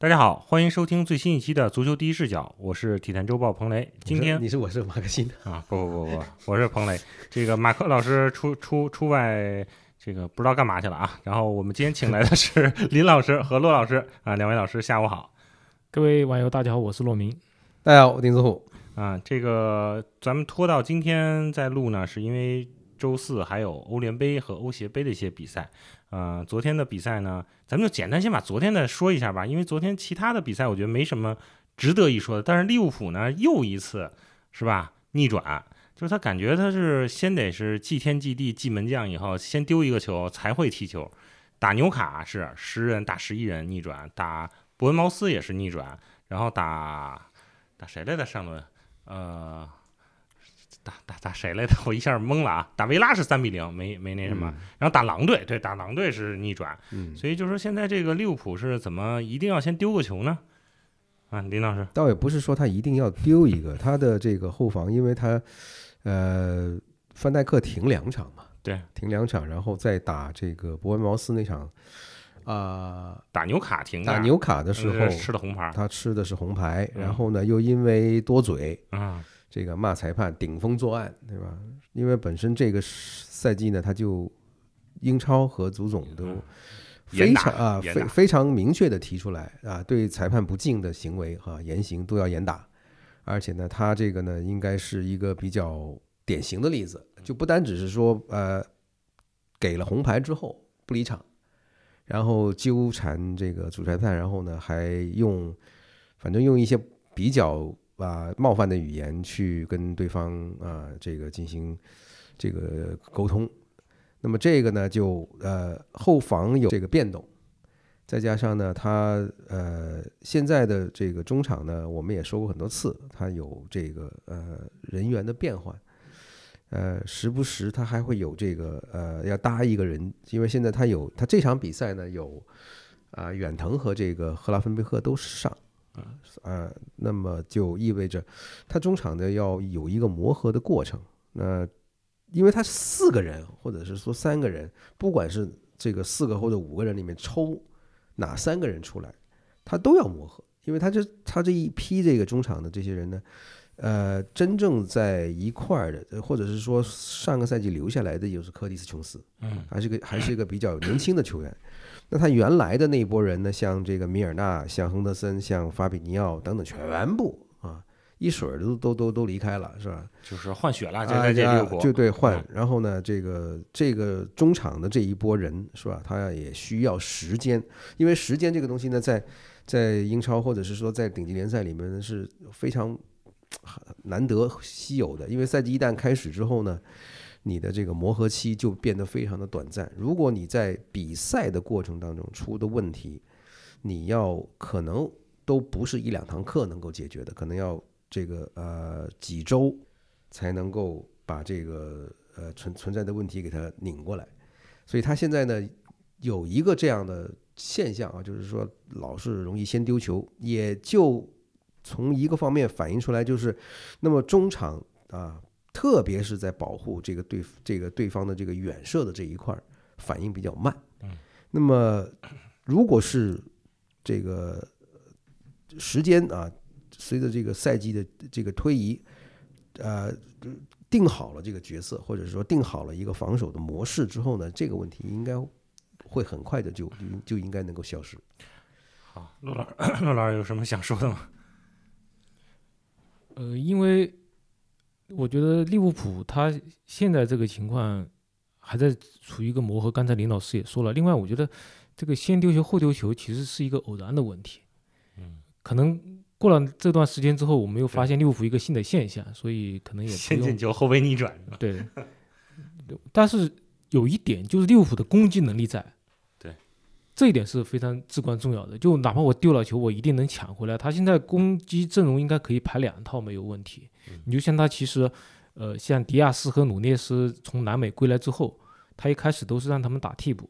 大家好，欢迎收听最新一期的足球第一视角，我是体坛周报彭雷。今天你是 我是马克辛啊，不不不不，我是彭雷。这个马克老师出出出外，这个不知道干嘛去了啊。然后我们今天请来的是林老师和骆老师啊，两位老师下午好。各位网友大家好，我是骆明。大家好，我丁子虎。啊，这个咱们拖到今天再录呢，是因为周四还有欧联杯和欧协杯的一些比赛。呃，昨天的比赛呢，咱们就简单先把昨天的说一下吧，因为昨天其他的比赛我觉得没什么值得一说的。但是利物浦呢，又一次是吧逆转，就是他感觉他是先得是祭天祭地祭门将，以后先丢一个球才会踢球。打纽卡是十人打十一人逆转，打伯恩茅斯也是逆转，然后打打谁来的上轮？呃。打打打谁来的？我一下懵了啊！打维拉是三比零，没没那什么。然后打狼队，对，打狼队是逆转。嗯，所以就说现在这个利物浦是怎么一定要先丢个球呢？啊，林老师，倒也不是说他一定要丢一个，他的这个后防，因为他呃，范戴克停两场嘛，对，停两场，然后再打这个伯恩茅斯那场啊，打纽卡停，打纽卡的时候吃的红牌，他吃的是红牌，然后呢又因为多嘴啊。这个骂裁判顶风作案，对吧？因为本身这个赛季呢，他就英超和足总都非常啊，非非常明确的提出来啊，对裁判不敬的行为和言行都要严打。而且呢，他这个呢，应该是一个比较典型的例子，就不单只是说呃给了红牌之后不离场，然后纠缠这个主裁判，然后呢还用反正用一些比较。把冒犯的语言去跟对方啊，这个进行这个沟通。那么这个呢，就呃后防有这个变动，再加上呢，他呃现在的这个中场呢，我们也说过很多次，他有这个呃人员的变换，呃时不时他还会有这个呃要搭一个人，因为现在他有他这场比赛呢有啊远藤和这个赫拉芬贝赫都上。啊，那么就意味着他中场的要有一个磨合的过程。那因为他四个人，或者是说三个人，不管是这个四个或者五个人里面抽哪三个人出来，他都要磨合。因为他这他这一批这个中场的这些人呢，呃，真正在一块儿的，或者是说上个赛季留下来的，就是柯蒂斯琼斯，嗯，还是个还是一个比较年轻的球员。那他原来的那一波人呢，像这个米尔纳、像亨德森、像法比尼奥等等，全部啊，一水儿都都都都离开了，是吧？就是换血了，就在这六国，就对换。然后呢，这个这个中场的这一波人，是吧？他也需要时间，因为时间这个东西呢，在在英超或者是说在顶级联赛里面是非常难得稀有的，因为赛季一旦开始之后呢。你的这个磨合期就变得非常的短暂。如果你在比赛的过程当中出的问题，你要可能都不是一两堂课能够解决的，可能要这个呃几周才能够把这个呃存存在的问题给它拧过来。所以他现在呢有一个这样的现象啊，就是说老是容易先丢球，也就从一个方面反映出来，就是那么中场啊。特别是在保护这个对这个对方的这个远射的这一块反应比较慢。嗯，那么如果是这个时间啊，随着这个赛季的这个推移，呃，定好了这个角色，或者说定好了一个防守的模式之后呢，这个问题应该会很快的就就应该能够消失。好，陆老 陆老师有什么想说的吗？呃，因为。我觉得利物浦他现在这个情况还在处于一个磨合。刚才林老师也说了，另外我觉得这个先丢球后丢球其实是一个偶然的问题。嗯，可能过了这段时间之后，我们又发现利物浦一个新的现象，所以可能也先进球后被逆转。对，但是有一点就是利物浦的攻击能力在。这一点是非常至关重要的，就哪怕我丢了球，我一定能抢回来。他现在攻击阵容应该可以排两套没有问题。你就像他其实，呃，像迪亚斯和努涅斯从南美归来之后，他一开始都是让他们打替补。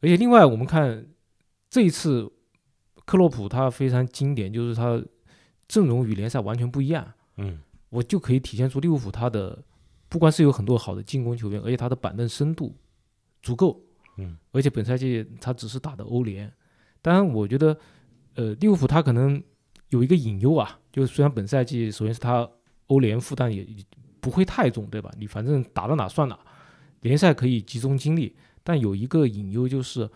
而且另外我们看这一次克洛普他非常经典，就是他阵容与联赛完全不一样。嗯，我就可以体现出利物浦他的不光是有很多好的进攻球员，而且他的板凳深度足够。嗯，而且本赛季他只是打的欧联，当然我觉得呃，利物浦他可能有一个隐忧啊，就是虽然本赛季首先是他欧联负担也不会太重，对吧？你反正打到哪算哪，联赛可以集中精力，但有一个隐忧就是，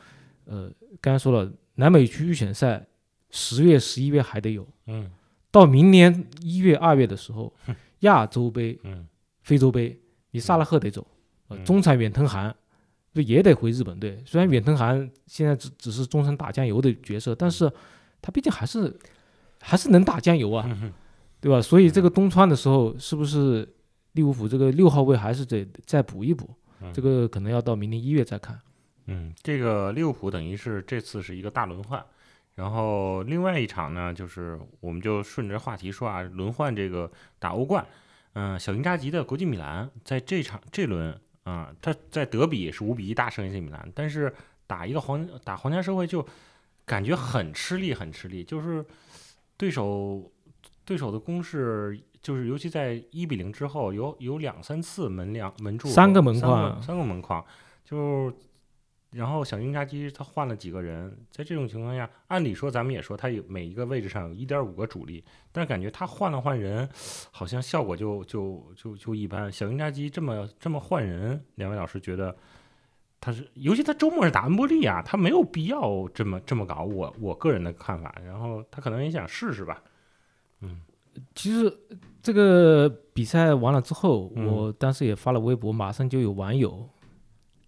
呃，刚才说了，南美区预选赛十月、十一月还得有，嗯，到明年一月、二月的时候，亚洲杯、嗯，非洲杯，你萨拉赫得走，呃，中场远藤航就也得回日本队。虽然远藤航现在只只是中场打酱油的角色，但是他毕竟还是还是能打酱油啊，对吧？所以这个东川的时候，是不是？利物浦这个六号位还是得再补一补，这个可能要到明年一月再看。嗯，这个利物浦等于是这次是一个大轮换，然后另外一场呢，就是我们就顺着话题说啊，轮换这个打欧冠，嗯，小因扎吉的国际米兰在这场这轮啊，他在德比是五比一大胜 AC 米兰，但是打一个皇打皇家社会就感觉很吃力，很吃力，就是对手对手的攻势。就是尤其在一比零之后，有有两三次门梁门柱三个门框，三个门框，就然后小鹰扎基他换了几个人，在这种情况下，按理说咱们也说他有每一个位置上有一点五个主力，但是感觉他换了换人，好像效果就就就就一般。小鹰扎基这么这么换人，两位老师觉得他是，尤其他周末是打恩波利啊，他没有必要这么这么搞。我我个人的看法，然后他可能也想试试吧，嗯。其实这个比赛完了之后，我当时也发了微博，马上就有网友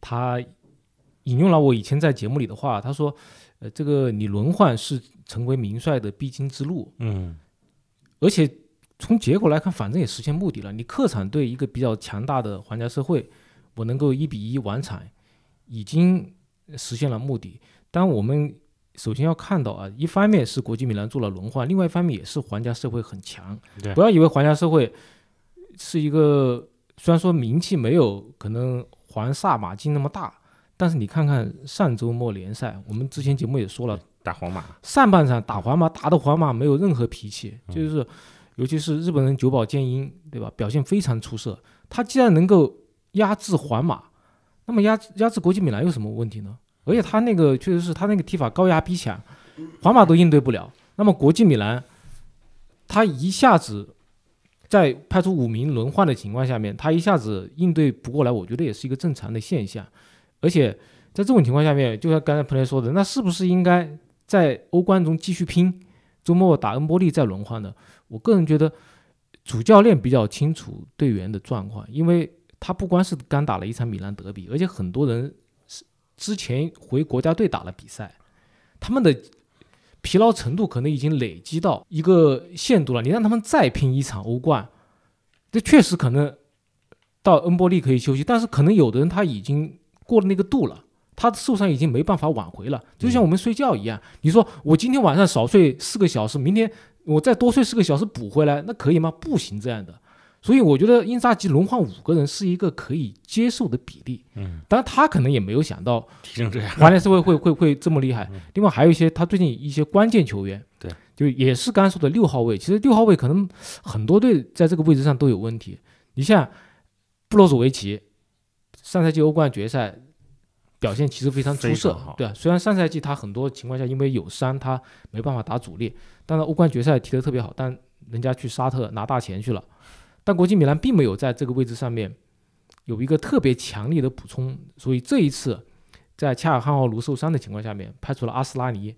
他引用了我以前在节目里的话，他说：“呃，这个你轮换是成为名帅的必经之路。”嗯，而且从结果来看，反正也实现目的了。你客场对一个比较强大的皇家社会，我能够一比一完场，已经实现了目的。当我们首先要看到啊，一方面是国际米兰做了轮换，另外一方面也是皇家社会很强。不要以为皇家社会是一个虽然说名气没有可能皇萨马竞那么大，但是你看看上周末联赛，我们之前节目也说了，打皇马上半场打皇马打的皇马没有任何脾气，就是尤其是日本人久保建英，对吧？表现非常出色。他既然能够压制皇马，那么压压制国际米兰有什么问题呢？而且他那个确实是他那个踢法高压逼抢，皇马都应对不了。那么国际米兰，他一下子在派出五名轮换的情况下面，他一下子应对不过来，我觉得也是一个正常的现象。而且在这种情况下面，就像刚才彭磊说的，那是不是应该在欧冠中继续拼，周末打恩波利再轮换呢？我个人觉得主教练比较清楚队员的状况，因为他不光是刚打了一场米兰德比，而且很多人是。之前回国家队打了比赛，他们的疲劳程度可能已经累积到一个限度了。你让他们再拼一场欧冠，这确实可能到恩波利可以休息，但是可能有的人他已经过了那个度了，他受伤已经没办法挽回了。就像我们睡觉一样，你说我今天晚上少睡四个小时，明天我再多睡四个小时补回来，那可以吗？不行，这样的。所以我觉得英扎吉轮换五个人是一个可以接受的比例，嗯，当然他可能也没有想到踢成这样，华联社会会会会这么厉害。另外还有一些他最近一些关键球员，对，就也是刚才说的六号位。其实六号位可能很多队在这个位置上都有问题。你像布罗佐维奇，上赛季欧冠决赛表现其实非常出色，对啊虽然上赛季他很多情况下因为有伤他没办法打主力，但是欧冠决赛踢得特别好，但人家去沙特拿大钱去了。但国际米兰并没有在这个位置上面有一个特别强力的补充，所以这一次在恰尔汗奥卢受伤的情况下面派出了阿斯拉尼，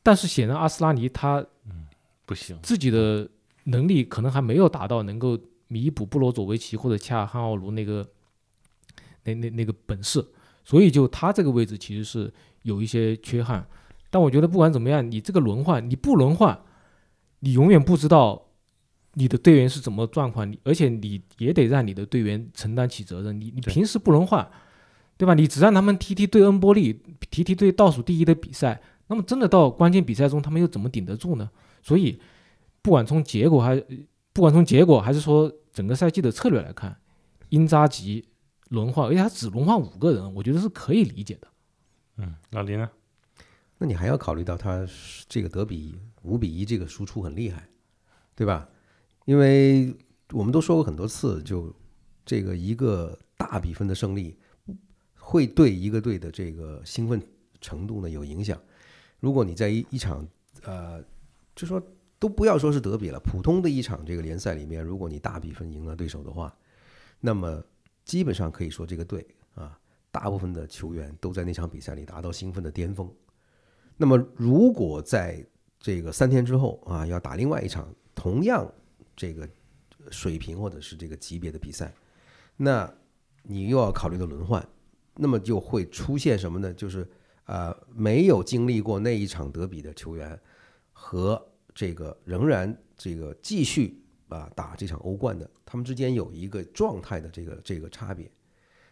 但是显然阿斯拉尼他嗯不行，自己的能力可能还没有达到能够弥补布罗佐维奇或者恰尔汗奥卢那个那那那个本事，所以就他这个位置其实是有一些缺憾。但我觉得不管怎么样，你这个轮换你不轮换，你永远不知道。你的队员是怎么状况？你而且你也得让你的队员承担起责任。你你平时不轮换，对吧？你只让他们踢踢对恩波利，踢踢对倒数第一的比赛，那么真的到关键比赛中，他们又怎么顶得住呢？所以，不管从结果还不管从结果还是说整个赛季的策略来看，因扎吉轮换，而且他只轮换五个人，我觉得是可以理解的。嗯，老林呢？那你还要考虑到他这个德比五比一这个输出很厉害，对吧？因为我们都说过很多次，就这个一个大比分的胜利会对一个队的这个兴奋程度呢有影响。如果你在一一场呃，就说都不要说是德比了，普通的一场这个联赛里面，如果你大比分赢了对手的话，那么基本上可以说这个队啊，大部分的球员都在那场比赛里达到兴奋的巅峰。那么如果在这个三天之后啊，要打另外一场同样这个水平或者是这个级别的比赛，那你又要考虑到轮换，那么就会出现什么呢？就是啊，没有经历过那一场德比的球员和这个仍然这个继续啊打这场欧冠的，他们之间有一个状态的这个这个差别。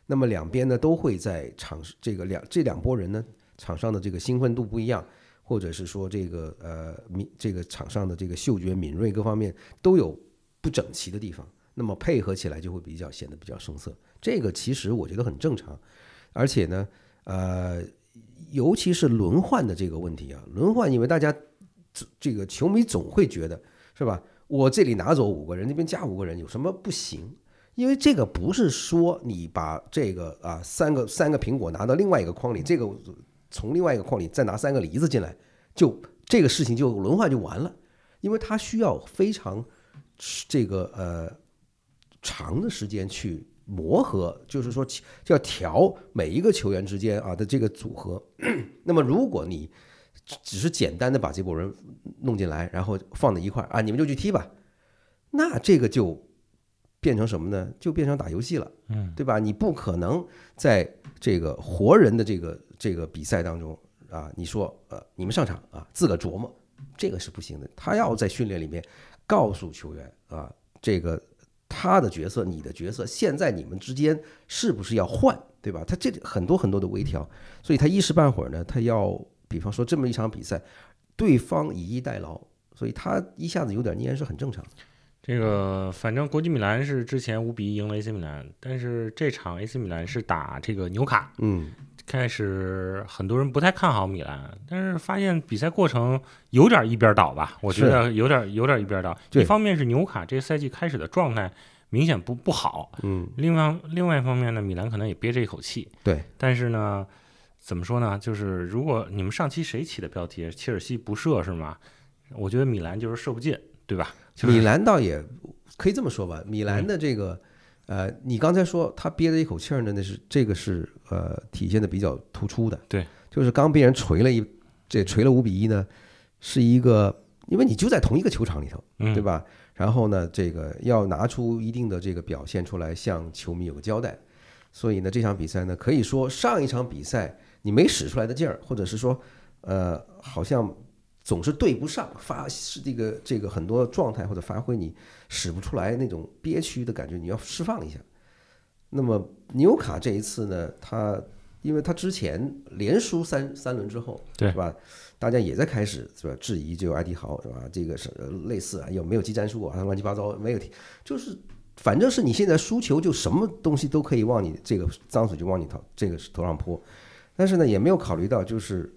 那么两边呢都会在场这个两这两拨人呢场上的这个兴奋度不一样，或者是说这个呃敏这个场上的这个嗅觉敏锐各方面都有不整齐的地方，那么配合起来就会比较显得比较生涩。这个其实我觉得很正常，而且呢，呃，尤其是轮换的这个问题啊，轮换，因为大家这这个球迷总会觉得是吧？我这里拿走五个人，那边加五个人，有什么不行？因为这个不是说你把这个啊三个三个苹果拿到另外一个筐里，这个从另外一个筐里再拿三个梨子进来，就这个事情就轮换就完了，因为它需要非常这个呃长的时间去。磨合就是说，就要调每一个球员之间啊的这个组合。那么，如果你只是简单的把这波人弄进来，然后放在一块儿啊，你们就去踢吧，那这个就变成什么呢？就变成打游戏了，嗯，对吧？你不可能在这个活人的这个这个比赛当中啊，你说呃，你们上场啊，自个琢磨，这个是不行的。他要在训练里面告诉球员啊，这个。他的角色，你的角色，现在你们之间是不是要换，对吧？他这很多很多的微调，所以他一时半会儿呢，他要比方说这么一场比赛，对方以逸待劳，所以他一下子有点蔫是很正常。这个反正国际米兰是之前五比一赢了 AC 米兰，但是这场 AC 米兰是打这个纽卡，嗯。开始很多人不太看好米兰，但是发现比赛过程有点一边倒吧？我觉得有点有点一边倒。一方面是纽卡这个赛季开始的状态明显不不好，嗯。另外另外一方面呢，米兰可能也憋着一口气。对。但是呢，怎么说呢？就是如果你们上期谁起的标题？切尔西不射是吗？我觉得米兰就是射不进，对吧？米兰倒也可以这么说吧。米兰的这个。呃，你刚才说他憋着一口气儿呢，那是这个是呃体现的比较突出的。对，就是刚被人锤了一，这锤了五比一呢，是一个，因为你就在同一个球场里头，对吧？然后呢，这个要拿出一定的这个表现出来，向球迷有个交代。所以呢，这场比赛呢，可以说上一场比赛你没使出来的劲儿，或者是说，呃，好像。总是对不上，发是这个这个很多状态或者发挥你使不出来那种憋屈的感觉，你要释放一下。那么纽卡这一次呢，他因为他之前连输三三轮之后，对是吧？大家也在开始是吧质疑，就艾迪豪是吧？这个是类似啊，有没有技战术啊？乱七八糟没有，就是反正是你现在输球就什么东西都可以往你这个脏水就往你头这个头上泼，但是呢也没有考虑到就是。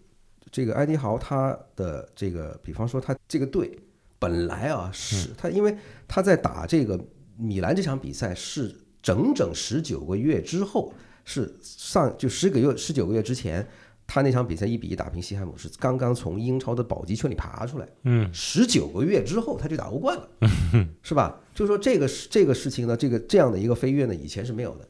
这个埃迪豪他的这个，比方说他这个队本来啊是他，因为他在打这个米兰这场比赛是整整十九个月之后，是上就十个月十九个月之前，他那场比赛一比一打平西汉姆是刚刚从英超的保级圈里爬出来，嗯，十九个月之后他就打欧冠了，是吧？就是说这个这个事情呢，这个这样的一个飞跃呢，以前是没有的，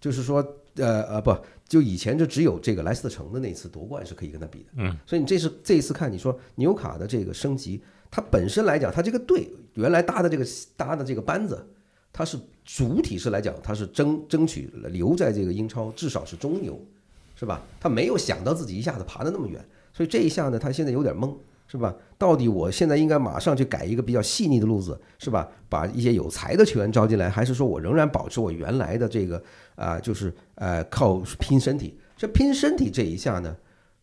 就是说呃呃不。就以前就只有这个莱斯特城的那次夺冠是可以跟他比的，嗯，所以你这是这一次看你说纽卡的这个升级，它本身来讲，它这个队原来搭的这个搭的这个班子，它是主体是来讲，它是争争取留在这个英超，至少是中游，是吧？他没有想到自己一下子爬得那么远，所以这一下呢，他现在有点懵。是吧？到底我现在应该马上去改一个比较细腻的路子，是吧？把一些有才的球员招进来，还是说我仍然保持我原来的这个啊，就是呃靠拼身体？这拼身体这一下呢，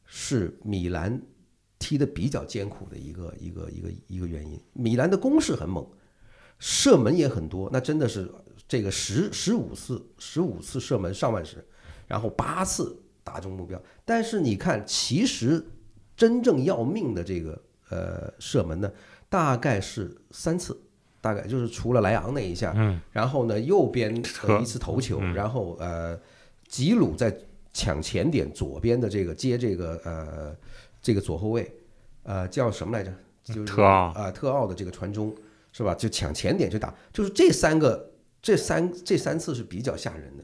是米兰踢的比较艰苦的一个一个一个一个原因。米兰的攻势很猛，射门也很多，那真的是这个十十五次十五次射门上万时，然后八次打中目标。但是你看，其实。真正要命的这个呃射门呢，大概是三次，大概就是除了莱昂那一下，嗯，然后呢右边一次头球，然后呃吉鲁在抢前点左边的这个接这个呃这个左后卫，呃，叫什么来着？就是特奥啊，特奥的这个传中是吧？就抢前点去打，就是这三个，这三这三次是比较吓人的。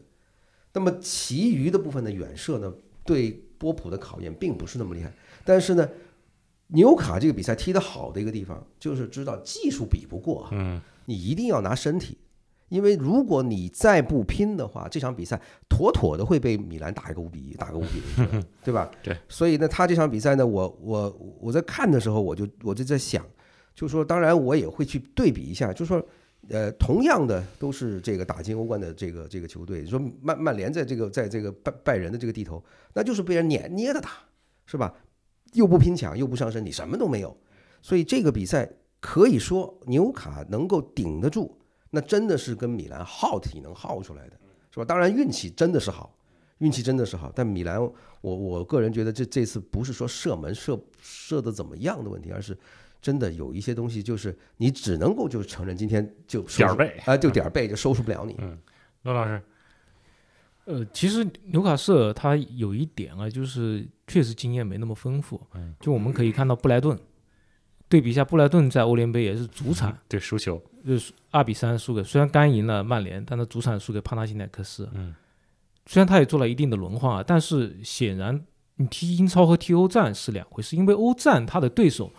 那么其余的部分的远射呢，对波普的考验并不是那么厉害。但是呢，纽卡这个比赛踢得好的一个地方，就是知道技术比不过啊，嗯，你一定要拿身体。因为如果你再不拼的话，这场比赛妥妥的会被米兰打一个五比一，打个五比零，对吧？对。所以呢，他这场比赛呢，我我我在看的时候，我就我就在想，就说，当然我也会去对比一下，就说，呃，同样的都是这个打进欧冠的这个这个球队，说曼曼联在这个在这个拜拜仁的这个地头，那就是被人碾捏着打，是吧？又不拼抢，又不上身，你什么都没有。所以这个比赛可以说纽卡能够顶得住。那真的是跟米兰耗体能耗出来的，是吧？当然运气真的是好，运气真的是好。但米兰，我我个人觉得这这次不是说射门射射的怎么样的问题，而是真的有一些东西，就是你只能够就是承认今天就点儿背啊，就点儿背就收拾不了你。嗯，罗老师，呃，其实纽卡斯尔他有一点啊，就是确实经验没那么丰富。嗯，就我们可以看到布莱顿。对比一下，布莱顿在欧联杯也是主场，对输球，就是二比三输给，虽然刚赢了曼联，但他主场输给帕纳辛奈克斯。嗯，虽然他也做了一定的轮换啊，但是显然你踢英超和踢欧战是两回事，因为欧战他的对手，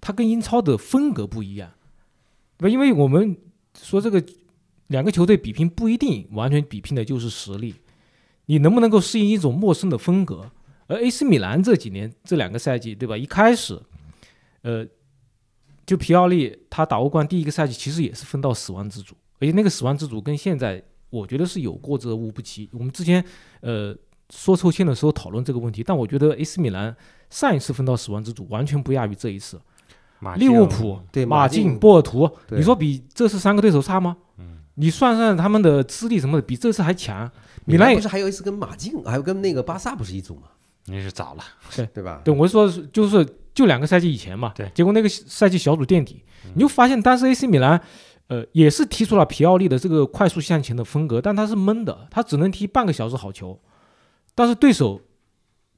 他跟英超的风格不一样，对吧？因为我们说这个两个球队比拼不一定完全比拼的就是实力，你能不能够适应一种陌生的风格？而 AC 米兰这几年这两个赛季，对吧？一开始，呃。就皮奥利，他打欧冠第一个赛季其实也是分到死亡之组，而且那个死亡之组跟现在我觉得是有过之而无不及。我们之前呃说抽签的时候讨论这个问题，但我觉得 AC 米兰上一次分到死亡之组完全不亚于这一次。利物浦对马竞、波尔图，你说比这次三个对手差吗？嗯，你算算他们的资历什么的，比这次还强。米兰不是还有一次跟马竞，还有跟那个巴萨不是一组吗？那是早了，对对吧？对，我是说就是。就两个赛季以前嘛，对，结果那个赛季小组垫底，你就发现当时 AC 米兰，呃，也是踢出了皮奥利的这个快速向前的风格，但他是闷的，他只能踢半个小时好球，但是对手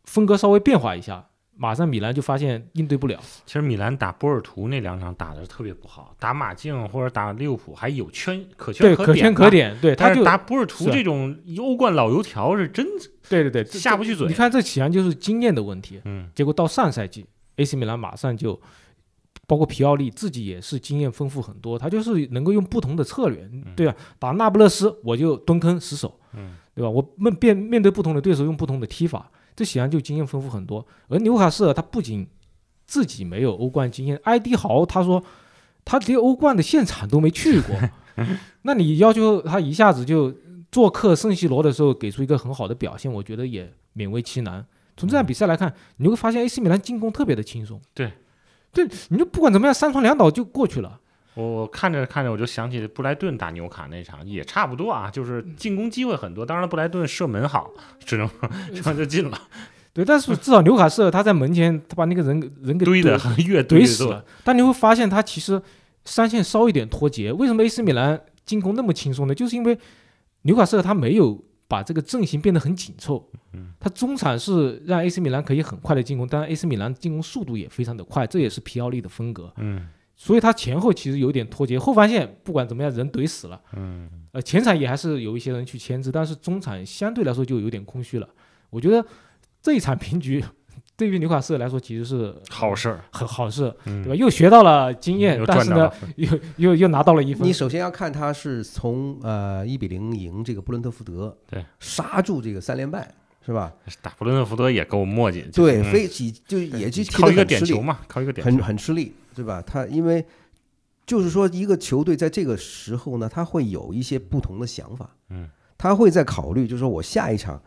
风格稍微变化一下，马上米兰就发现应对不了。其实米兰打波尔图那两场打的特别不好，打马竞或者打利物浦还有圈可圈可圈可点，对，他就打波尔图这种欧冠老油条是真，对对对，下不去嘴。你看这显然就是经验的问题，嗯，结果到上赛季。AC 米兰马上就，包括皮奥利自己也是经验丰富很多，他就是能够用不同的策略，对啊？打那不勒斯我就蹲坑死守，嗯，对吧？我面面面对不同的对手用不同的踢法，这显然就经验丰富很多。而纽卡斯尔他不仅自己没有欧冠经验，埃迪豪他说他连欧冠的现场都没去过，那你要求他一下子就做客圣西罗的时候给出一个很好的表现，我觉得也勉为其难。从这场比赛来看，你会发现 AC 米兰进攻特别的轻松。对，对，你就不管怎么样，三传两倒就过去了。我看着看着，我就想起布莱顿打纽卡那场，也差不多啊，就是进攻机会很多。当然，布莱顿射门好，只能这样就进了。对，但是至少纽卡斯他在门前，他把那个人人给堆的越怼死了。但你会发现，他其实三线稍一点脱节。为什么 AC 米兰进攻那么轻松呢？就是因为纽卡斯他没有。把这个阵型变得很紧凑，他中场是让 AC 米兰可以很快的进攻，当然 AC 米兰进攻速度也非常的快，这也是皮奥利的风格，嗯，所以他前后其实有点脱节，后防线不管怎么样人怼死了，嗯，呃前场也还是有一些人去牵制，但是中场相对来说就有点空虚了，我觉得这一场平局。对于纽卡斯尔来说，其实是好事儿，很好事，对吧？又学到了经验，但是呢，又又又拿到了一分。你首先要看他是从呃一比零赢这个布伦特福德，对，杀住这个三连败，是吧？打布伦特福德也够墨迹，对，非几就也就靠一个点球嘛，靠一个点，很很吃力，对吧？他因为就是说一个球队在这个时候呢，他会有一些不同的想法，嗯，他会在考虑，就是说我下一场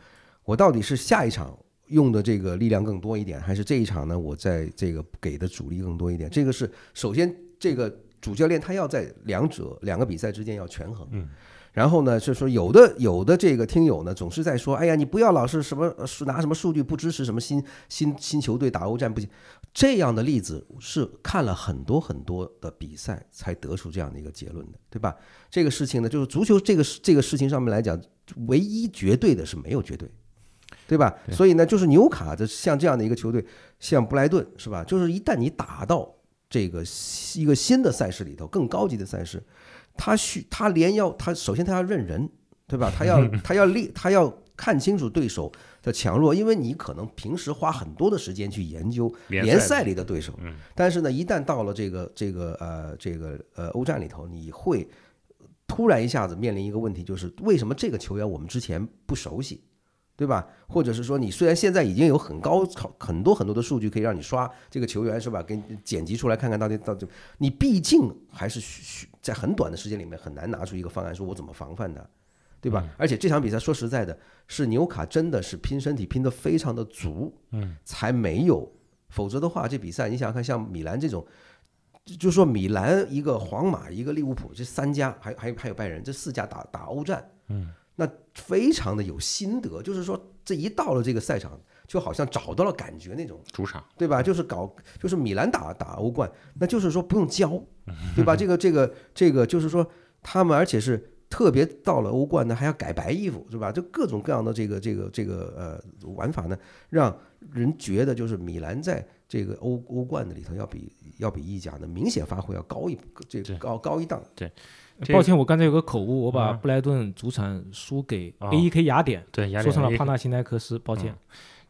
我到底是下一场。用的这个力量更多一点，还是这一场呢？我在这个给的主力更多一点。这个是首先，这个主教练他要在两者两个比赛之间要权衡。嗯，然后呢，就是说有的有的这个听友呢，总是在说，哎呀，你不要老是什么拿什么数据不支持什么新新新球队打欧战不行。这样的例子是看了很多很多的比赛才得出这样的一个结论的，对吧？这个事情呢，就是足球这个这个事情上面来讲，唯一绝对的是没有绝对。对吧？所以呢，就是纽卡的像这样的一个球队，像布莱顿是吧？就是一旦你打到这个一个新的赛事里头，更高级的赛事，他需他连要他首先他要认人，对吧？他要 他要立他要看清楚对手的强弱，因为你可能平时花很多的时间去研究联赛里的对手，但是呢，一旦到了这个这个呃这个呃欧战里头，你会突然一下子面临一个问题，就是为什么这个球员我们之前不熟悉？对吧？或者是说，你虽然现在已经有很高、很多很多的数据可以让你刷这个球员，是吧？给剪辑出来看看到底到底，你毕竟还是需在很短的时间里面很难拿出一个方案，说我怎么防范的，对吧？而且这场比赛说实在的，是纽卡真的是拼身体拼得非常的足，嗯，才没有，否则的话，这比赛你想想看，像米兰这种，就是说米兰一个皇马一个利物浦这三家，还还还有拜仁这四家打打欧战，嗯。那非常的有心得，就是说这一到了这个赛场，就好像找到了感觉那种主场，对吧？就是搞，就是米兰打打欧冠，那就是说不用教，对吧？这个这个这个就是说他们，而且是特别到了欧冠呢，还要改白衣服，是吧？就各种各样的这个这个这个呃玩法呢，让人觉得就是米兰在这个欧欧冠的里头要比要比意甲呢明显发挥要高一这个高高一档，对。抱歉，我刚才有个口误，我把布莱顿主场输给 A.E.K 雅典，对，说成了帕纳辛奈克斯，抱歉。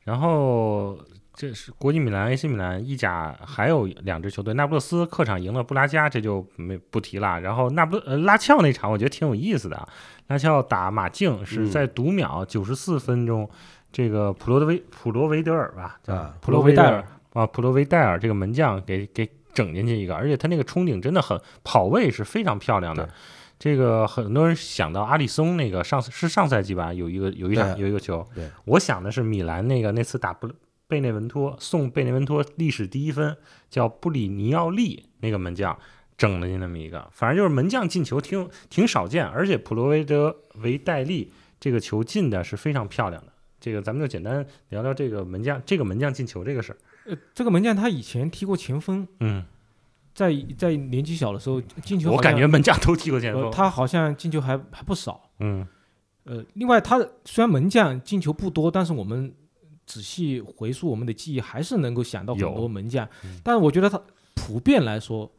然后这是国际米兰、AC 米兰、意甲还有两支球队，那不勒斯客场赢了布拉加，这就没不提了。然后那不呃拉乔那场我觉得挺有意思的，拉乔打马竞是在读秒九十四分钟，这个普罗德维普罗维德尔吧，叫普罗维戴尔啊，普罗维戴尔这个门将给给。整进去一个，而且他那个冲顶真的很跑位是非常漂亮的。这个很多人想到阿里松那个上是上赛季吧，有一个有一场有一个球。我想的是米兰那个那次打布贝内文托送贝内文托历史第一分，叫布里尼奥利那个门将整了进那么一个。反正就是门将进球挺挺少见，而且普罗维德维戴利这个球进的是非常漂亮的。这个咱们就简单聊聊这个门将这个门将进球这个事儿。呃，这个门将他以前踢过前锋，嗯，在在年纪小的时候进球，我感觉门将都踢过前锋，他好像进球还还不少，嗯，呃，另外他虽然门将进球不多，但是我们仔细回溯我们的记忆，还是能够想到很多门将，但是我觉得他普遍来说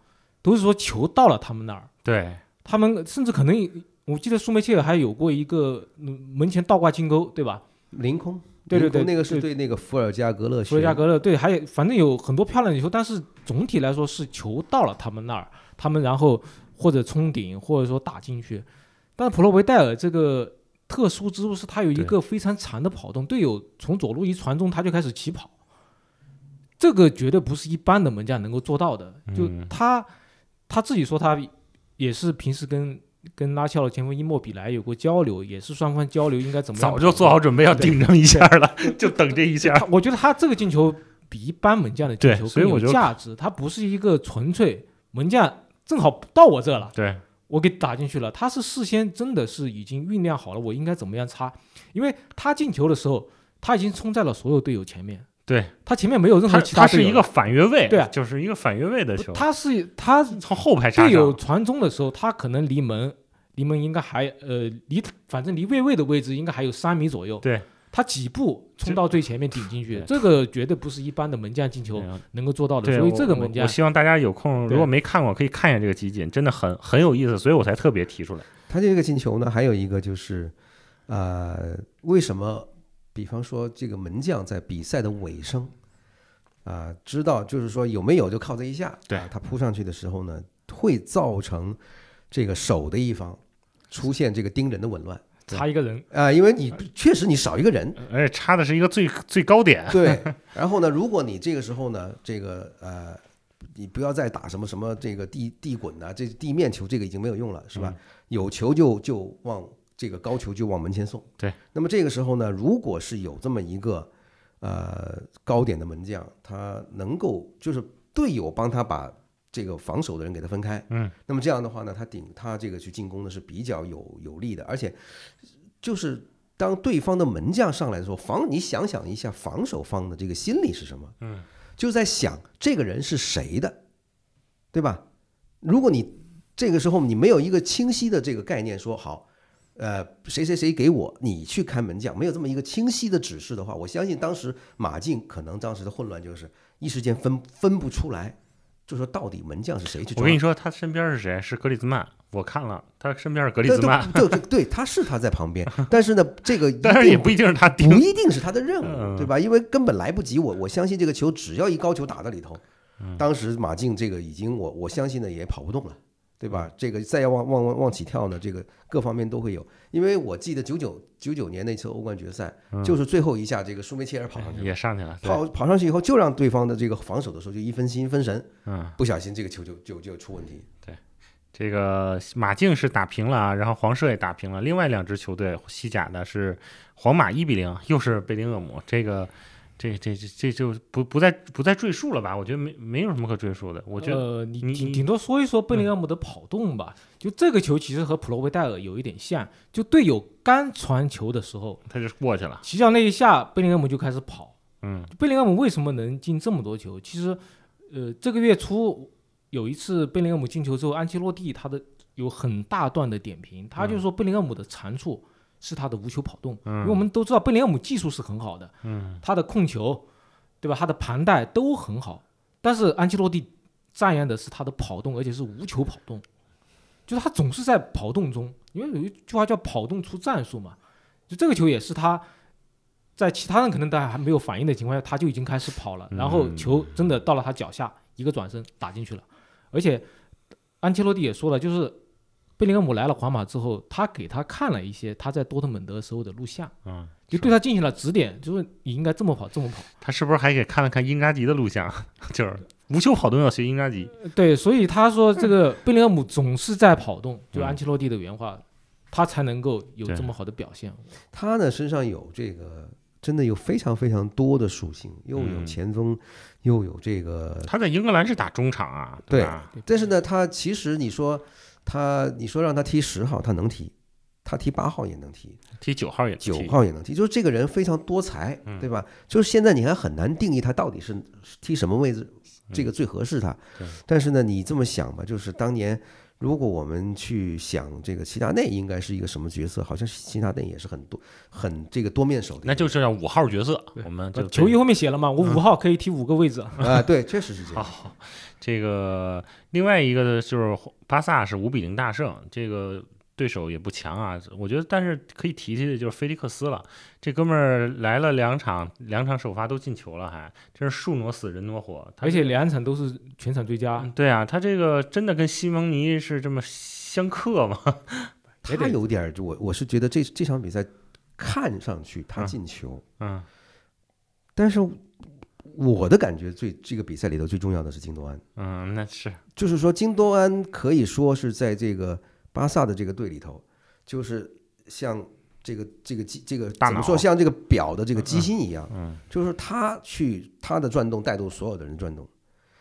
都是说球到了他们那儿，对他们甚至可能，我记得苏梅切尔还有过一个门前倒挂金钩，对吧？凌空。对对对，那个是对那个伏尔加格勒。伏尔加格勒对，还有反正有很多漂亮的球，但是总体来说是球到了他们那儿，他们然后或者冲顶，或者说打进去。但是普罗维戴尔这个特殊之处是，他有一个非常长的跑动，队友从左路一传中，他就开始起跑。这个绝对不是一般的门将能够做到的。就他他自己说，他也是平时跟。跟拉翘的前锋伊莫比莱有过交流，也是双方交流应该怎么样？早就做好准备要顶这么一下了，就等这一下。我觉得他这个进球比一般门将的进球更有价值，他不是一个纯粹门将正好到我这了，对我给打进去了。他是事先真的是已经酝酿好了，我应该怎么样插，因为他进球的时候他已经冲在了所有队友前面。对他前面没有任何其他，他是一个反越位，对，啊就是一个反越位的球。他是他从后排插队友传中的时候，他可能离门离门应该还呃离反正离越位的位置应该还有三米左右。对，他几步冲到最前面顶进去，这个绝对不是一般的门将进球能够做到的。所以这个门将，我希望大家有空如果没看过可以看一下这个集锦，真的很很有意思，所以我才特别提出来。他这个进球呢，还有一个就是，呃，为什么？比方说这个门将在比赛的尾声。啊，知道就是说有没有就靠这一下，对他扑上去的时候呢，会造成这个守的一方出现这个盯人的紊乱，差一个人啊，因为你确实你少一个人，而且差的是一个最最高点。对，然后呢，如果你这个时候呢，这个呃，你不要再打什么什么这个地地滚呐，这地面球这个已经没有用了，是吧？有球就就往这个高球就往门前送。对，那么这个时候呢，如果是有这么一个。呃，高点的门将，他能够就是队友帮他把这个防守的人给他分开，嗯，那么这样的话呢，他顶他这个去进攻呢是比较有有利的，而且就是当对方的门将上来的时候，防你想想一下防守方的这个心理是什么？嗯，就在想这个人是谁的，对吧？如果你这个时候你没有一个清晰的这个概念，说好呃，谁谁谁给我，你去看门将，没有这么一个清晰的指示的话，我相信当时马竞可能当时的混乱就是一时间分分不出来，就说到底门将是谁去。我跟你说，他身边是谁？是格里兹曼。我看了，他身边是格里兹曼。对对对，他是他在旁边，但是呢，这个当然也不一定是他，不一定是他的任务，对吧？因为根本来不及。我我相信这个球只要一高球打到里头，当时马竞这个已经我我相信呢也跑不动了。对吧？这个再要往往往往起跳呢，这个各方面都会有。因为我记得九九九九年那次欧冠决赛，就是最后一下，这个舒梅切尔跑上去也上去了，跑跑上去以后，就让对方的这个防守的时候就一分心分神，嗯，不小心这个球就就就出问题。对，这个马竞是打平了啊，然后黄社也打平了。另外两支球队西甲的是皇马一比零，又是贝林厄姆这个。这这这这就不不再不再赘述了吧？我觉得没没有什么可赘述的。我觉得你顶顶多说一说贝林厄姆的跑动吧。就这个球其实和普罗维戴尔有一点像，就队友刚传球的时候他就过去了，实际上那一下贝林厄姆就开始跑。嗯，贝林厄姆为什么能进这么多球？其实，呃，这个月初有一次贝林厄姆进球之后，安切洛蒂他的有很大段的点评，他就说贝林厄姆的长处。是他的无球跑动，因为我们都知道贝林厄姆技术是很好的，他的控球，对吧？他的盘带都很好，但是安切洛蒂赞扬的是他的跑动，而且是无球跑动，就是他总是在跑动中。因为有一句话叫“跑动出战术”嘛，就这个球也是他在其他人可能都还没有反应的情况下，他就已经开始跑了，然后球真的到了他脚下，一个转身打进去了。而且安切洛蒂也说了，就是。贝林厄姆来了皇马之后，他给他看了一些他在多特蒙德时候的录像，嗯，就对他进行了指点，就是你应该这么跑，这么跑。他是不是还给看了看英扎吉的录像？就是无球跑动要学英扎吉。对，所以他说这个贝林厄姆总是在跑动，就安切洛蒂的原话，他才能够有这么好的表现。他呢身上有这个真的有非常非常多的属性，又有前锋，又有这个。他在英格兰是打中场啊，对。但是呢，他其实你说。他，你说让他踢十号，他能踢；他踢八号也能踢，踢九号也九号也能踢。就是这个人非常多才，对吧？就是现在你还很难定义他到底是踢什么位置，这个最合适他。但是呢，你这么想吧，就是当年如果我们去想这个齐达内应该是一个什么角色，好像齐达内也是很多很这个多面手的。那就是五号角色，我们球衣后面写了嘛，我五号可以踢五个位置 啊。对，确实是这样。这个另外一个就是巴萨是五比零大胜，这个对手也不强啊。我觉得，但是可以提提的就是菲利克斯了。这哥们儿来了两场，两场首发都进球了，还真是树挪死人挪活。而且两场都是全场最佳。对啊，他这个真的跟西蒙尼是这么相克吗？他有点，我我是觉得这这场比赛看上去他进球，嗯，但是。我的感觉最这个比赛里头最重要的是京多安，嗯，那是，就是说京多安可以说是在这个巴萨的这个队里头，就是像这个这个机这个怎么说像这个表的这个机芯一样，嗯，就是他去他的转动带动所有的人转动，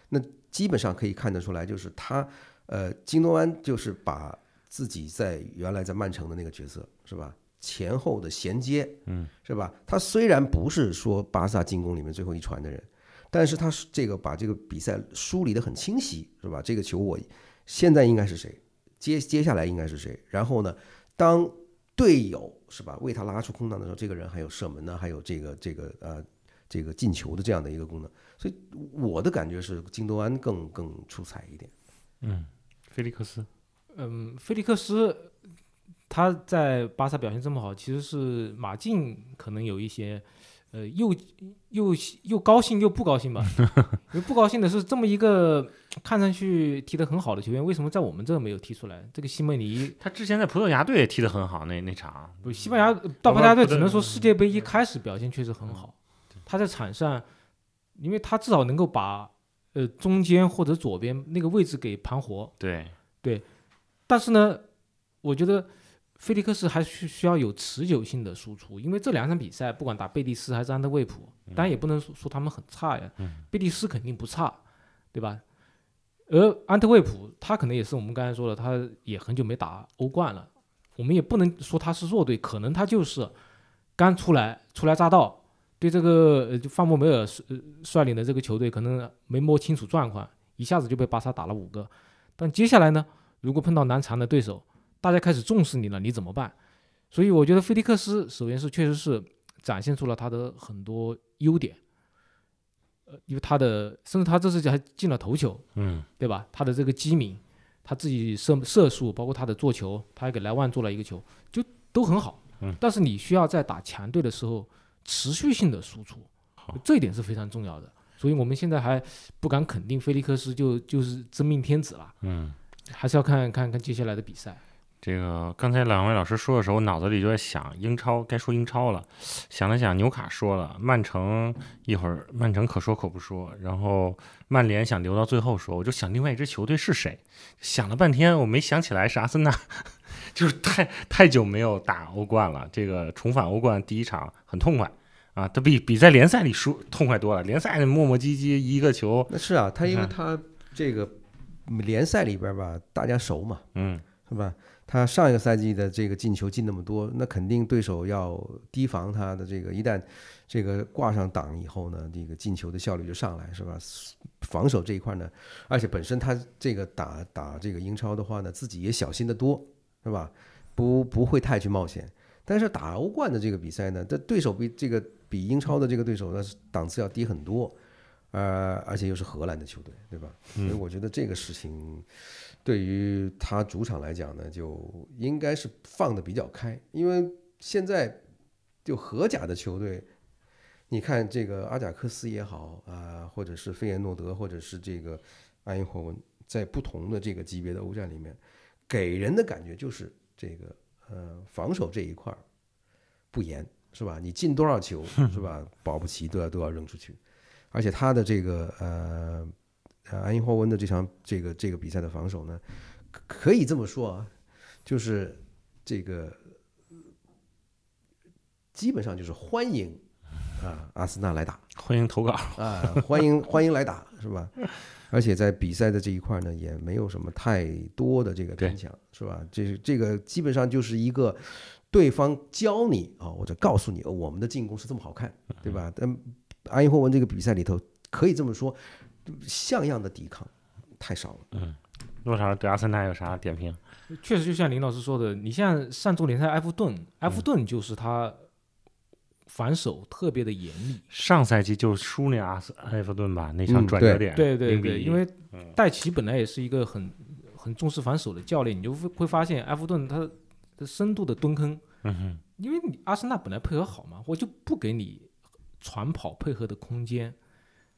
那基本上可以看得出来，就是他呃京多安就是把自己在原来在曼城的那个角色是吧？前后的衔接，嗯，是吧？他虽然不是说巴萨进攻里面最后一传的人，但是他是这个把这个比赛梳理的很清晰，是吧？这个球我现在应该是谁？接接下来应该是谁？然后呢，当队友是吧为他拉出空档的时候，这个人还有射门呢，还有这个这个呃这个进球的这样的一个功能。所以我的感觉是京多安更更出彩一点。嗯，菲利克斯，嗯，菲利克斯。他在巴萨表现这么好，其实是马竞可能有一些，呃，又又又高兴又不高兴吧。因为不高兴的是，这么一个看上去踢得很好的球员，为什么在我们这没有踢出来？这个西蒙尼，他之前在葡萄牙队也踢得很好，那那场不，西班牙到葡萄牙队只能说世界杯一开始表现确实很好。他在场上，因为他至少能够把呃中间或者左边那个位置给盘活。对对，但是呢，我觉得。菲利克斯还需需要有持久性的输出，因为这两场比赛不管打贝蒂斯还是安特卫普，当然也不能说说他们很差呀。贝蒂斯肯定不差，对吧？而安特卫普他可能也是我们刚才说的，他也很久没打欧冠了，我们也不能说他是弱队，可能他就是刚出来初来乍到，对这个就范博梅尔率率领的这个球队可能没摸清楚状况，一下子就被巴萨打了五个。但接下来呢，如果碰到难缠的对手，大家开始重视你了，你怎么办？所以我觉得菲利克斯首先是确实是展现出了他的很多优点，呃，因为他的甚至他这次还进了头球，嗯，对吧？他的这个机敏，他自己射射术，包括他的做球，他还给莱万做了一个球，就都很好。嗯，但是你需要在打强队的时候持续性的输出，这一点是非常重要的。所以我们现在还不敢肯定菲利克斯就就是真命天子了，嗯，还是要看看看接下来的比赛。这个刚才两位老师说的时候，我脑子里就在想英超该说英超了，想了想，纽卡说了，曼城一会儿曼城可说可不说，然后曼联想留到最后说，我就想另外一支球队是谁，想了半天我没想起来是阿森纳，就是太太久没有打欧冠了，这个重返欧冠第一场很痛快啊，他比比在联赛里输痛快多了，联赛磨磨唧唧一个球，那是啊，他因为他这个联赛里边吧，大家熟嘛，嗯，是吧？他上一个赛季的这个进球进那么多，那肯定对手要提防他的这个，一旦这个挂上档以后呢，这个进球的效率就上来，是吧？防守这一块呢，而且本身他这个打打这个英超的话呢，自己也小心的多，是吧？不不会太去冒险。但是打欧冠的这个比赛呢，这对手比这个比英超的这个对手呢档次要低很多，呃，而且又是荷兰的球队，对吧？所以我觉得这个事情。对于他主场来讲呢，就应该是放的比较开，因为现在就荷甲的球队，你看这个阿贾克斯也好啊，或者是费耶诺德，或者是这个埃因霍温，在不同的这个级别的欧战里面，给人的感觉就是这个呃防守这一块儿不严，是吧？你进多少球 是吧？保不齐都要都要扔出去，而且他的这个呃。呃，安因霍温的这场这个这个比赛的防守呢，可以这么说啊，就是这个基本上就是欢迎啊阿森纳来打，欢迎投稿啊，欢迎欢迎来打是吧？而且在比赛的这一块呢，也没有什么太多的这个勉强是吧？这这个基本上就是一个对方教你啊，或者告诉你我们的进攻是这么好看，对吧？但安因霍温这个比赛里头可以这么说。像样的抵抗太少了。嗯，骆少对阿森纳有啥点评？确实，就像林老师说的，你像上周联赛埃弗顿，埃弗顿就是他防守特别的严厉。上赛季就输那阿斯埃弗顿吧，那场转折点，对对对，因为戴奇本来也是一个很很重视防守的教练，你就会会发现埃弗顿他的深度的蹲坑，嗯哼，因为你阿森纳本来配合好嘛，我就不给你传跑配合的空间。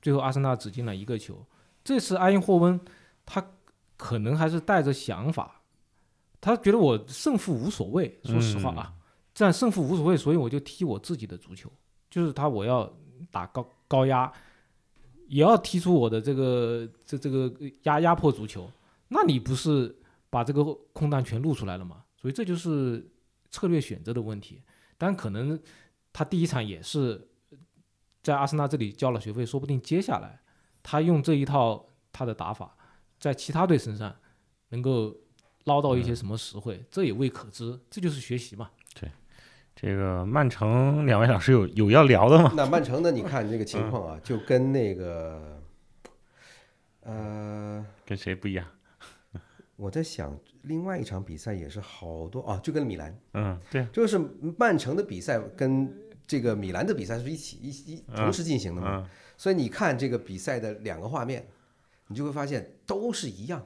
最后，阿森纳只进了一个球。这次埃因霍温，他可能还是带着想法，他觉得我胜负无所谓。说实话啊，这样胜负无所谓，所以我就踢我自己的足球，就是他我要打高高压，也要踢出我的这个这这个压压迫足球。那你不是把这个空档全露出来了吗？所以这就是策略选择的问题。但可能他第一场也是。在阿森纳这里交了学费，说不定接下来他用这一套他的打法，在其他队身上能够捞到一些什么实惠，这也未可知。这就是学习嘛。对，这个曼城两位老师有有要聊的吗？那曼城呢？你看这个情况啊，就跟那个呃，跟谁不一样？我在想，另外一场比赛也是好多啊，就跟米兰，嗯，对，就是曼城的比赛跟。这个米兰的比赛是一起一一同时进行的嘛？所以你看这个比赛的两个画面，你就会发现都是一样，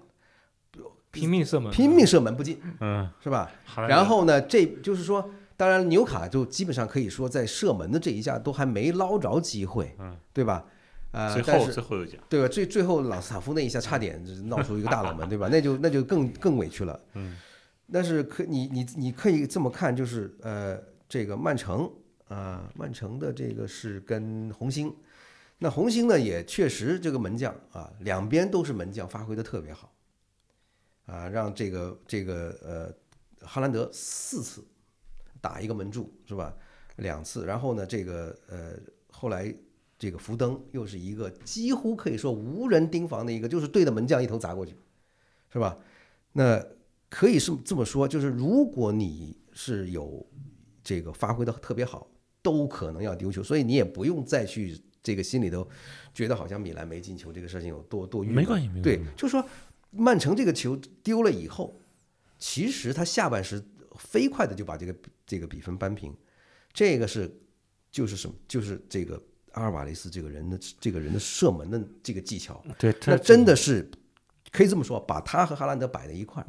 拼命射门，拼命射门不进，嗯，是吧？然后呢，这就是说，当然纽卡就基本上可以说在射门的这一下都还没捞着机会，嗯，对吧？呃，最后最后有讲，对吧？最最后朗斯塔夫那一下差点闹出一个大冷门，对吧？那就那就更更委屈了，嗯。但是可你你你可以这么看，就是呃，这个曼城。啊，曼城的这个是跟红星，那红星呢也确实这个门将啊，两边都是门将，发挥的特别好，啊，让这个这个呃哈兰德四次打一个门柱是吧？两次，然后呢这个呃后来这个福登又是一个几乎可以说无人盯防的一个，就是对着门将一头砸过去，是吧？那可以是这么说，就是如果你是有这个发挥的特别好。都可能要丢球，所以你也不用再去这个心里头觉得好像米兰没进球这个事情有多多郁闷。没关系，对，就是说曼城这个球丢了以后，其实他下半时飞快的就把这个这个比分扳平。这个是就是什么？就是这个阿尔瓦雷斯这个人的这个人的射门的这个技巧，对，那真的是可以这么说，把他和哈兰德摆在一块儿，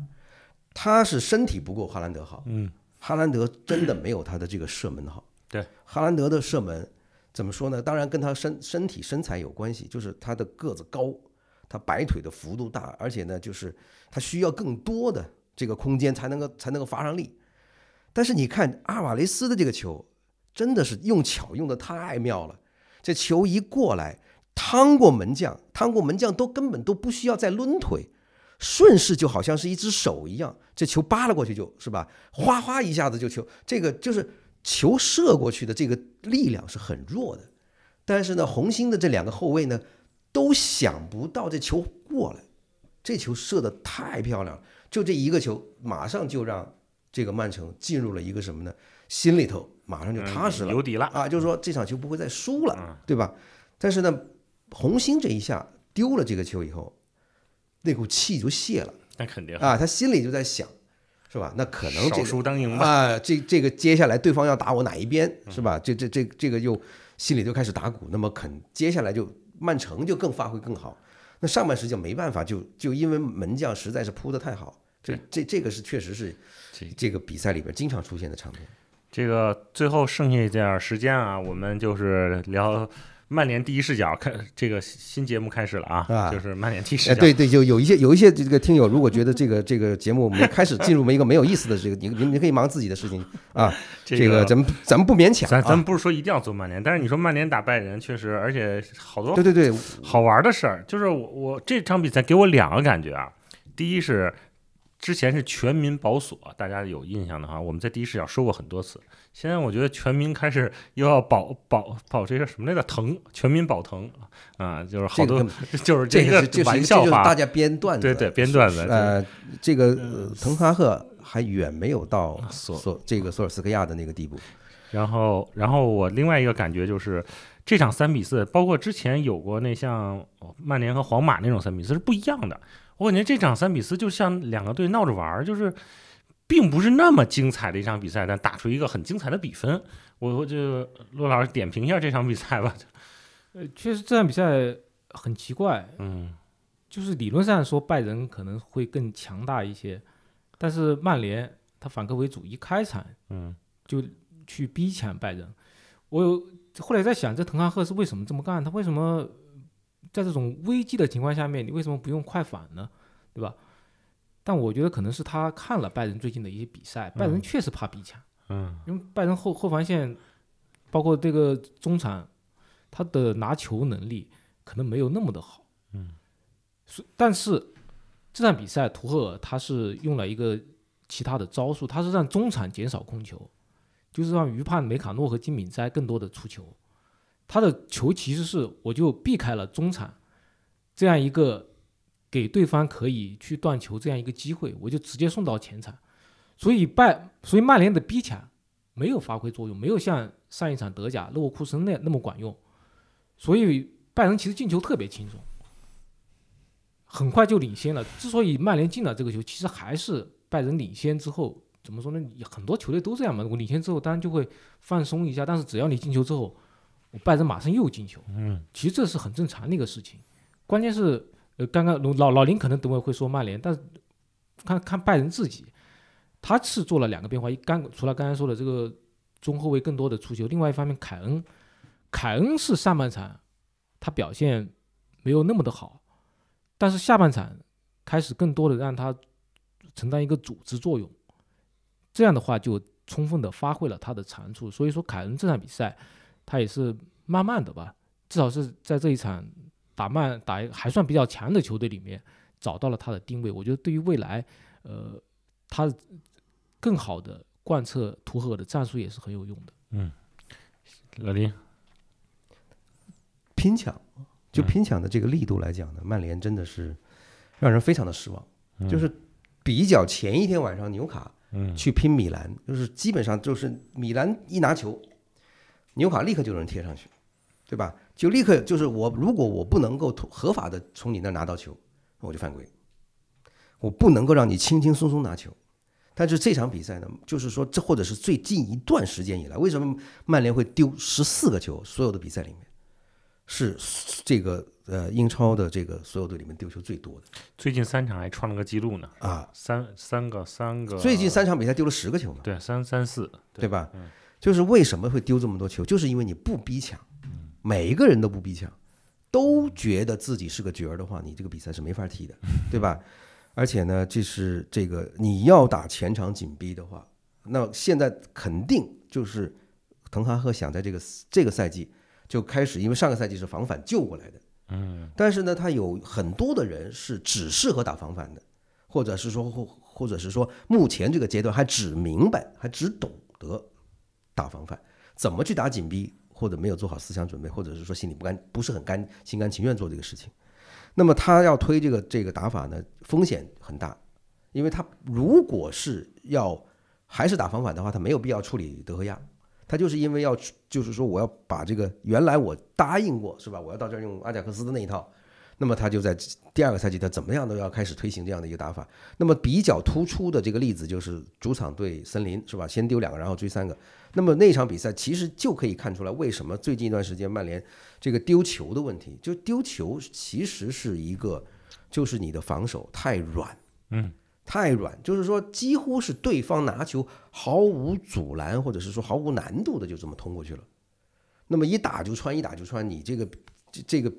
他是身体不够哈兰德好，嗯，哈兰德真的没有他的这个射门好。对，哈兰德的射门怎么说呢？当然跟他身身体身材有关系，就是他的个子高，他摆腿的幅度大，而且呢，就是他需要更多的这个空间才能够才能够发上力。但是你看阿瓦雷斯的这个球。真的是用巧用的太妙了，这球一过来，趟过门将，趟过门将都根本都不需要再抡腿，顺势就好像是一只手一样，这球扒拉过去就是吧，哗哗一下子就球，这个就是球射过去的这个力量是很弱的，但是呢，红星的这两个后卫呢，都想不到这球过来，这球射的太漂亮了，就这一个球，马上就让这个曼城进入了一个什么呢？心里头。马上就踏实了，有底了啊！就是说这场球不会再输了，对吧？但是呢，红星这一下丢了这个球以后，那股气就泄了。那肯定啊，他心里就在想，是吧？那可能少输当赢吧。啊，这这个接下来对方要打我哪一边，是吧？这这这这个又心里就开始打鼓。那么肯接下来就曼城就更发挥更好。那上半时就没办法，就就因为门将实在是扑的太好。这这这个是确实是这个比赛里边经常出现的场面。这个最后剩下一点时间啊，我们就是聊曼联第一视角，开这个新节目开始了啊，就是曼联第一视角。对对，就有一些有一些这个听友，如果觉得这个这个节目没开始进入一个没有意思的这个，你你你可以忙自己的事情啊。这个咱们咱们不勉强，咱咱们不是说一定要做曼联，但是你说曼联打拜仁，确实，而且好多对对对好玩的事儿，就是我我这场比赛给我两个感觉啊，第一是。之前是全民保锁，大家有印象的话，我们在第一视角说过很多次。现在我觉得全民开始又要保保保这个什么来着？腾，全民保腾啊，就是好多 就是这个玩笑话，大家编段子，对对，编段子。呃，这个滕哈赫还远没有到索索这个索尔斯克亚的那个地步。然后，然后我另外一个感觉就是这场三比四，包括之前有过那像曼联和皇马那种三比四是不一样的。我感觉这场三比四就像两个队闹着玩儿，就是并不是那么精彩的一场比赛，但打出一个很精彩的比分。我我就骆老师点评一下这场比赛吧。呃，确实这场比赛很奇怪，嗯，就是理论上说拜仁可能会更强大一些，但是曼联他反客为主，一开场嗯就去逼抢拜仁。我有后来在想，这滕哈赫是为什么这么干？他为什么？在这种危机的情况下面，你为什么不用快反呢？对吧？但我觉得可能是他看了拜仁最近的一些比赛，拜仁确实怕逼抢，嗯，因为拜仁后后防线，包括这个中场，他的拿球能力可能没有那么的好，嗯，是，但是这场比赛图赫尔他是用了一个其他的招数，他是让中场减少控球，就是让于帕梅卡诺和金敏斋更多的出球。他的球其实是我就避开了中场这样一个给对方可以去断球这样一个机会，我就直接送到前场，所以拜所以曼联的逼抢没有发挥作用，没有像上一场德甲勒沃库森那那么管用，所以拜仁其实进球特别轻松，很快就领先了。之所以曼联进了这个球，其实还是拜仁领先之后怎么说呢？很多球队都这样嘛，我领先之后当然就会放松一下，但是只要你进球之后。拜仁马上又进球，嗯，其实这是很正常的一个事情。关键是，呃，刚刚老老林可能等会会说曼联，但是看看拜仁自己，他是做了两个变化。一刚除了刚才说的这个中后卫更多的出球，另外一方面凯恩，凯恩是上半场他表现没有那么的好，但是下半场开始更多的让他承担一个组织作用，这样的话就充分的发挥了他的长处。所以说凯恩这场比赛。他也是慢慢的吧，至少是在这一场打慢打还算比较强的球队里面找到了他的定位。我觉得对于未来，呃，他更好的贯彻图赫尔的战术也是很有用的。嗯，老林，拼抢就拼抢的这个力度来讲呢，曼联真的是让人非常的失望。就是比较前一天晚上纽卡去拼米兰，就是基本上就是米兰一拿球。纽卡立刻就有人贴上去，对吧？就立刻就是我，如果我不能够合法的从你那拿到球，我就犯规。我不能够让你轻轻松松拿球。但是这场比赛呢，就是说这或者是最近一段时间以来，为什么曼联会丢十四个球？所有的比赛里面是这个呃英超的这个所有队里面丢球最多的。最近三场还创了个记录呢啊，三三个三个。最近三场比赛丢了十个球嘛？对，三三四，对吧？就是为什么会丢这么多球？就是因为你不逼抢，每一个人都不逼抢，都觉得自己是个角儿的话，你这个比赛是没法踢的，对吧？而且呢，这是这个你要打前场紧逼的话，那现在肯定就是滕哈赫想在这个这个赛季就开始，因为上个赛季是防反救过来的，嗯，但是呢，他有很多的人是只适合打防反的，或者是说或或者是说目前这个阶段还只明白还只懂得打防范，怎么去打紧逼，或者没有做好思想准备，或者是说心里不甘不是很甘心甘情愿做这个事情。那么他要推这个这个打法呢，风险很大，因为他如果是要还是打防反的话，他没有必要处理德赫亚，他就是因为要就是说我要把这个原来我答应过是吧，我要到这儿用阿贾克斯的那一套，那么他就在第二个赛季他怎么样都要开始推行这样的一个打法。那么比较突出的这个例子就是主场对森林是吧，先丢两个然后追三个。那么那场比赛其实就可以看出来，为什么最近一段时间曼联这个丢球的问题，就丢球其实是一个，就是你的防守太软，嗯，太软，就是说几乎是对方拿球毫无阻拦，或者是说毫无难度的就这么通过去了。那么一打就穿，一打就穿，你这个这这个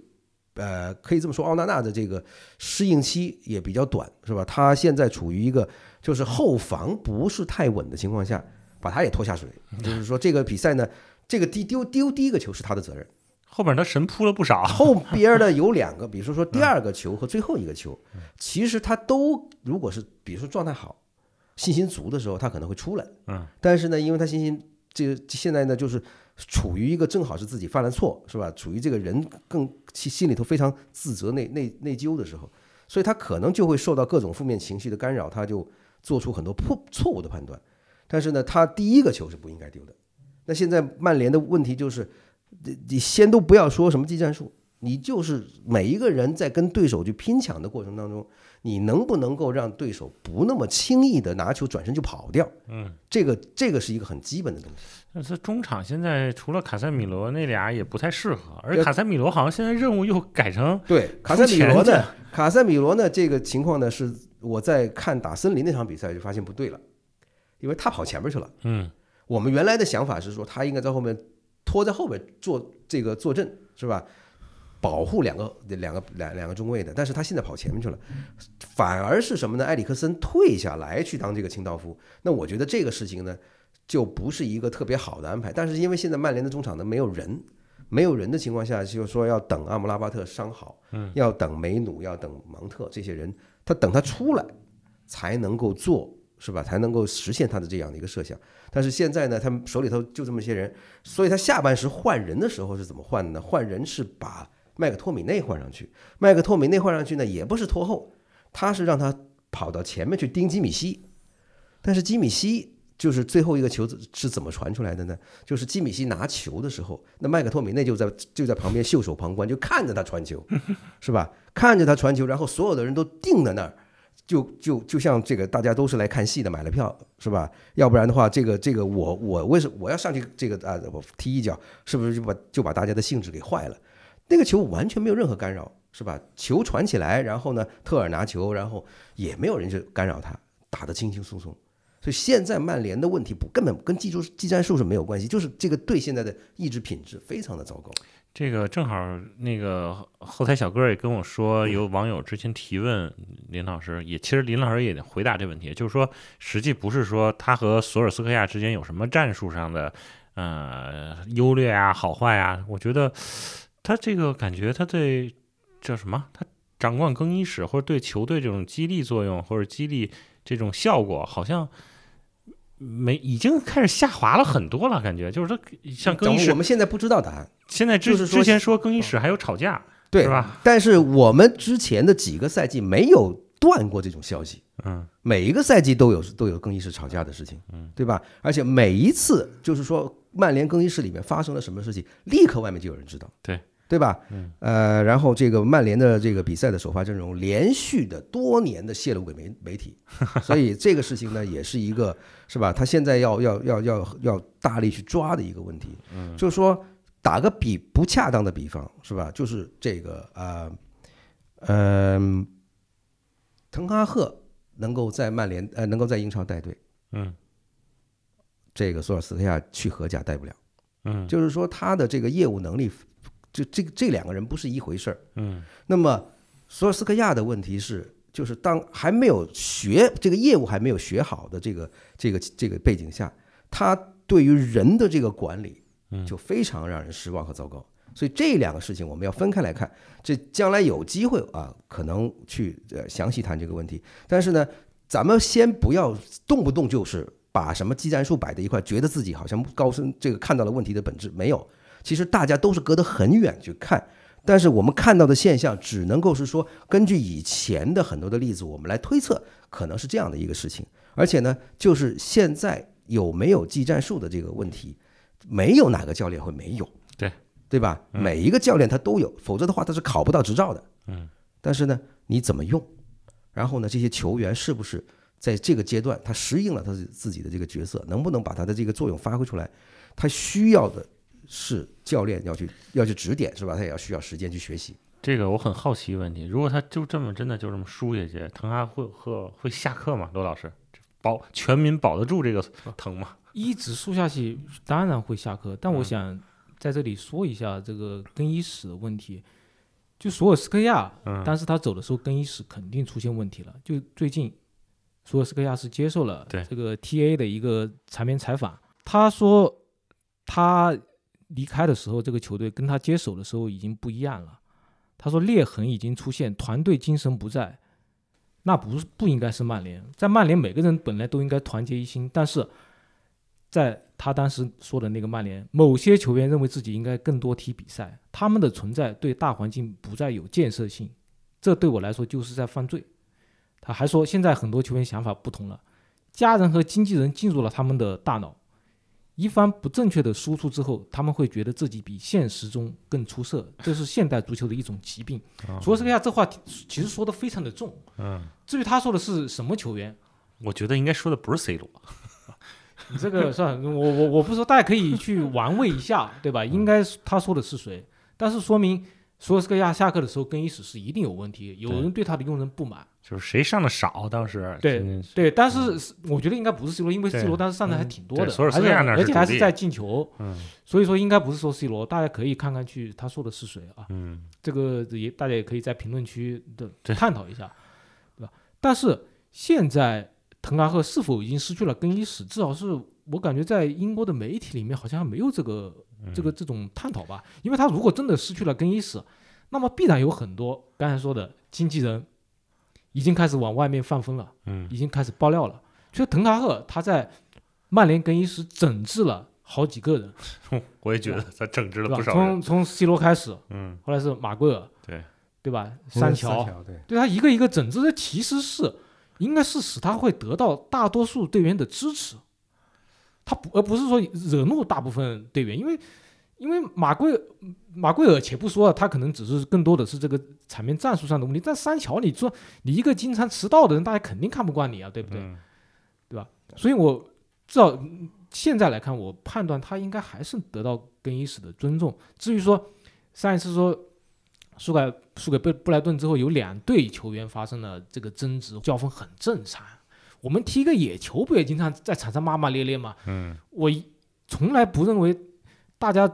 呃，可以这么说，奥纳纳的这个适应期也比较短，是吧？他现在处于一个就是后防不是太稳的情况下。把他也拖下水，就是说这个比赛呢，这个丢丢丢第一个球是他的责任，后边他神扑了不少，后边的有两个，比如说说第二个球和最后一个球，其实他都如果是比如说状态好、信心足的时候，他可能会出来，嗯，但是呢，因为他信心这个现在呢就是处于一个正好是自己犯了错，是吧？处于这个人更心心里头非常自责、内内内疚的时候，所以他可能就会受到各种负面情绪的干扰，他就做出很多破错误的判断。但是呢，他第一个球是不应该丢的。那现在曼联的问题就是，你先都不要说什么技战术，你就是每一个人在跟对手去拼抢的过程当中，你能不能够让对手不那么轻易的拿球转身就跑掉？嗯，这个这个是一个很基本的东西。但是中场现在除了卡塞米罗那俩也不太适合，而卡塞米罗好像现在任务又改成对卡塞米罗呢？卡塞米罗呢？这个情况呢，是我在看打森林那场比赛就发现不对了。因为他跑前面去了，嗯，我们原来的想法是说他应该在后面拖在后面做这个坐镇是吧？保护两个两个两两个中卫的，但是他现在跑前面去了，反而是什么呢？埃里克森退下来去当这个清道夫，那我觉得这个事情呢就不是一个特别好的安排。但是因为现在曼联的中场呢没有人，没有人的情况下，就是说要等阿姆拉巴特伤好，嗯，要等梅努，要等芒特这些人，他等他出来才能够做。是吧？才能够实现他的这样的一个设想。但是现在呢，他们手里头就这么些人，所以他下半时换人的时候是怎么换的呢？换人是把麦克托米内换上去，麦克托米内换上去呢，也不是拖后，他是让他跑到前面去盯基米希。但是基米希就是最后一个球是怎么传出来的呢？就是基米希拿球的时候，那麦克托米内就在就在旁边袖手旁观，就看着他传球，是吧？看着他传球，然后所有的人都定在那儿。就就就像这个，大家都是来看戏的，买了票是吧？要不然的话，这个这个我我为什么我要上去这个啊？我踢一脚，是不是就把就把大家的兴致给坏了？那个球完全没有任何干扰，是吧？球传起来，然后呢，特尔拿球，然后也没有人去干扰他，打得轻轻松松。所以现在曼联的问题不根本跟技术技战术是没有关系，就是这个队现在的意志品质非常的糟糕。这个正好，那个后台小哥也跟我说，有网友之前提问林老师，也其实林老师也回答这问题，就是说，实际不是说他和索尔斯克亚之间有什么战术上的呃优劣啊、好坏啊。我觉得他这个感觉，他对叫什么？他掌管更衣室或者对球队这种激励作用或者激励这种效果，好像。没，已经开始下滑了很多了，感觉就是他，像更衣室，我们现在不知道答案。现在之之前说更衣室还有吵架，对，是吧？但是我们之前的几个赛季没有断过这种消息，嗯，每一个赛季都有都有更衣室吵架的事情，嗯，对吧？而且每一次就是说，曼联更衣室里面发生了什么事情，立刻外面就有人知道，对对吧？嗯，呃，然后这个曼联的这个比赛的首发阵容连续的多年的泄露给媒媒体，所以这个事情呢，也是一个是吧？他现在要要要要要大力去抓的一个问题。嗯，就是说打个比不恰当的比方是吧？就是这个啊，嗯，滕哈赫能够在曼联呃能够在英超带队，嗯，这个索尔斯克亚去荷甲带不了。嗯，就是说他的这个业务能力，就这这两个人不是一回事儿。嗯，那么索尔斯克亚的问题是，就是当还没有学这个业务还没有学好的这个这个这个背景下，他对于人的这个管理，就非常让人失望和糟糕。所以这两个事情我们要分开来看。这将来有机会啊，可能去呃详细谈这个问题。但是呢，咱们先不要动不动就是。把什么技战术摆在一块，觉得自己好像高深，这个看到了问题的本质没有。其实大家都是隔得很远去看，但是我们看到的现象只能够是说，根据以前的很多的例子，我们来推测可能是这样的一个事情。而且呢，就是现在有没有技战术的这个问题，没有哪个教练会没有，对对吧？每一个教练他都有，否则的话他是考不到执照的。嗯。但是呢，你怎么用？然后呢，这些球员是不是？在这个阶段，他适应了他自己的这个角色，能不能把他的这个作用发挥出来？他需要的是教练要去要去指点，是吧？他也要需要时间去学习。这个我很好奇一个问题：如果他就这么真的就这么输下去，滕哈会会会下课吗？罗老师，保全民保得住这个疼吗？一直输下去，当然会下课。但我想在这里说一下这个更衣室的问题。就索尔斯克亚，嗯但是他走的时候更衣室肯定出现问题了。就最近。索尔斯克亚是接受了这个 TA 的一个场面采访，他说他离开的时候，这个球队跟他接手的时候已经不一样了。他说裂痕已经出现，团队精神不在，那不是不应该是曼联，在曼联每个人本来都应该团结一心，但是在他当时说的那个曼联，某些球员认为自己应该更多踢比赛，他们的存在对大环境不再有建设性，这对我来说就是在犯罪。他还说，现在很多球员想法不同了，家人和经纪人进入了他们的大脑，一番不正确的输出之后，他们会觉得自己比现实中更出色，这是现代足球的一种疾病。说这个呀，这话其实说的非常的重。嗯，至于他说的是什么球员，我觉得应该说的不是 C 罗。你 这个算我我我不说，大家可以去玩味一下，对吧？应该他说的是谁？但是说明。索尔斯克亚下课的时候，更衣室是一定有问题，有人对他的用人不满，就是谁上的少，当时对对，但是我觉得应该不是 C 罗，因为 C 罗当时上的还挺多的，索尔斯克亚而且还是在进球，嗯，所以说应该不是说 C 罗，大家可以看看去他说的是谁啊，嗯，这个也大家也可以在评论区的探讨一下，对吧？但是现在滕哈赫是否已经失去了更衣室？至少是我感觉在英国的媒体里面好像没有这个。这个这种探讨吧，因为他如果真的失去了更衣室，那么必然有很多刚才说的经纪人已经开始往外面放风了，嗯，已经开始爆料了。其实滕哈赫他在曼联更衣室整治了好几个人，我也觉得他整治了不少从从 C 罗开始，嗯，后来是马圭尔，对对吧？三桥，对，对他一个一个整治，这其实是应该是使他会得到大多数队员的支持。他不，而不是说惹怒大部分队员，因为，因为马圭马圭尔，且不说他可能只是更多的是这个场面战术上的问题。但三桥，你说你一个经常迟到的人，大家肯定看不惯你啊，对不对？对吧？所以我至少现在来看，我判断他应该还是得到更衣室的尊重。至于说上一次说输给输给布布莱顿之后，有两队球员发生了这个争执交锋，很正常。我们踢个野球不也经常在场上骂骂咧咧吗？嗯，我从来不认为大家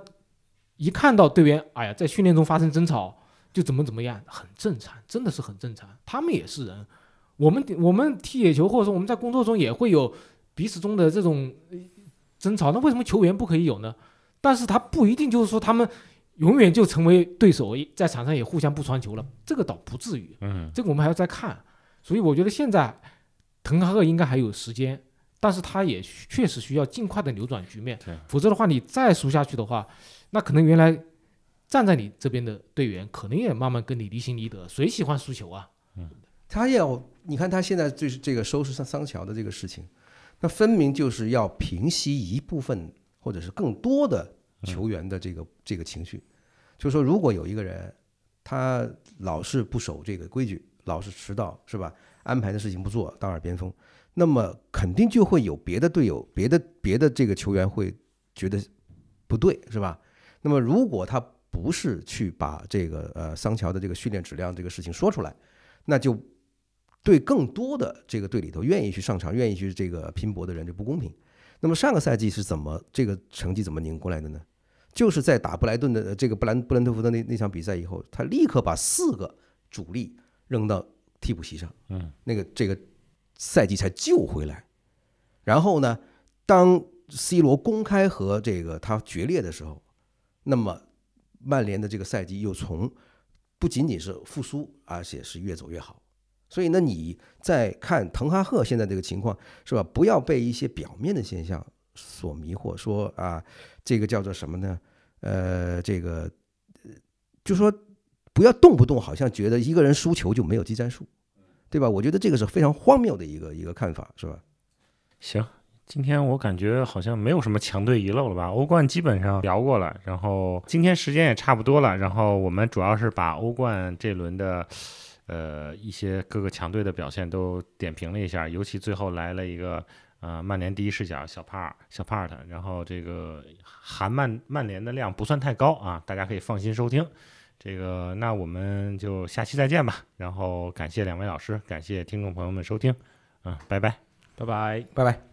一看到队员，哎呀，在训练中发生争吵就怎么怎么样，很正常，真的是很正常。他们也是人，我们我们踢野球或者说我们在工作中也会有彼此中的这种争吵，那为什么球员不可以有呢？但是他不一定就是说他们永远就成为对手，在场上也互相不传球了，这个倒不至于。嗯，这个我们还要再看。所以我觉得现在。滕哈赫应该还有时间，但是他也确实需要尽快的扭转局面，否则的话，你再输下去的话，那可能原来站在你这边的队员，可能也慢慢跟你离心离德。谁喜欢输球啊？嗯，他要你看他现在就是这个收拾上桑乔的这个事情，那分明就是要平息一部分或者是更多的球员的这个这个情绪。就说如果有一个人他老是不守这个规矩，老是迟到，是吧？安排的事情不做，当耳边风，那么肯定就会有别的队友、别的别的这个球员会觉得不对，是吧？那么如果他不是去把这个呃桑乔的这个训练质量这个事情说出来，那就对更多的这个队里头愿意去上场、愿意去这个拼搏的人就不公平。那么上个赛季是怎么这个成绩怎么拧过来的呢？就是在打布莱顿的这个布兰布兰特福德那那场比赛以后，他立刻把四个主力扔到替补席上，嗯，那个这个赛季才救回来。然后呢，当 C 罗公开和这个他决裂的时候，那么曼联的这个赛季又从不仅仅是复苏，而且是越走越好。所以呢，你在看滕哈赫现在这个情况是吧？不要被一些表面的现象所迷惑，说啊，这个叫做什么呢？呃，这个就说不要动不动好像觉得一个人输球就没有技战术，对吧？我觉得这个是非常荒谬的一个一个看法，是吧？行。今天我感觉好像没有什么强队遗漏了吧？欧冠基本上聊过了，然后今天时间也差不多了，然后我们主要是把欧冠这轮的，呃一些各个强队的表现都点评了一下，尤其最后来了一个呃曼联第一视角小帕尔小帕特，然后这个含曼曼联的量不算太高啊，大家可以放心收听。这个那我们就下期再见吧，然后感谢两位老师，感谢听众朋友们收听，嗯，拜拜，拜拜，拜拜。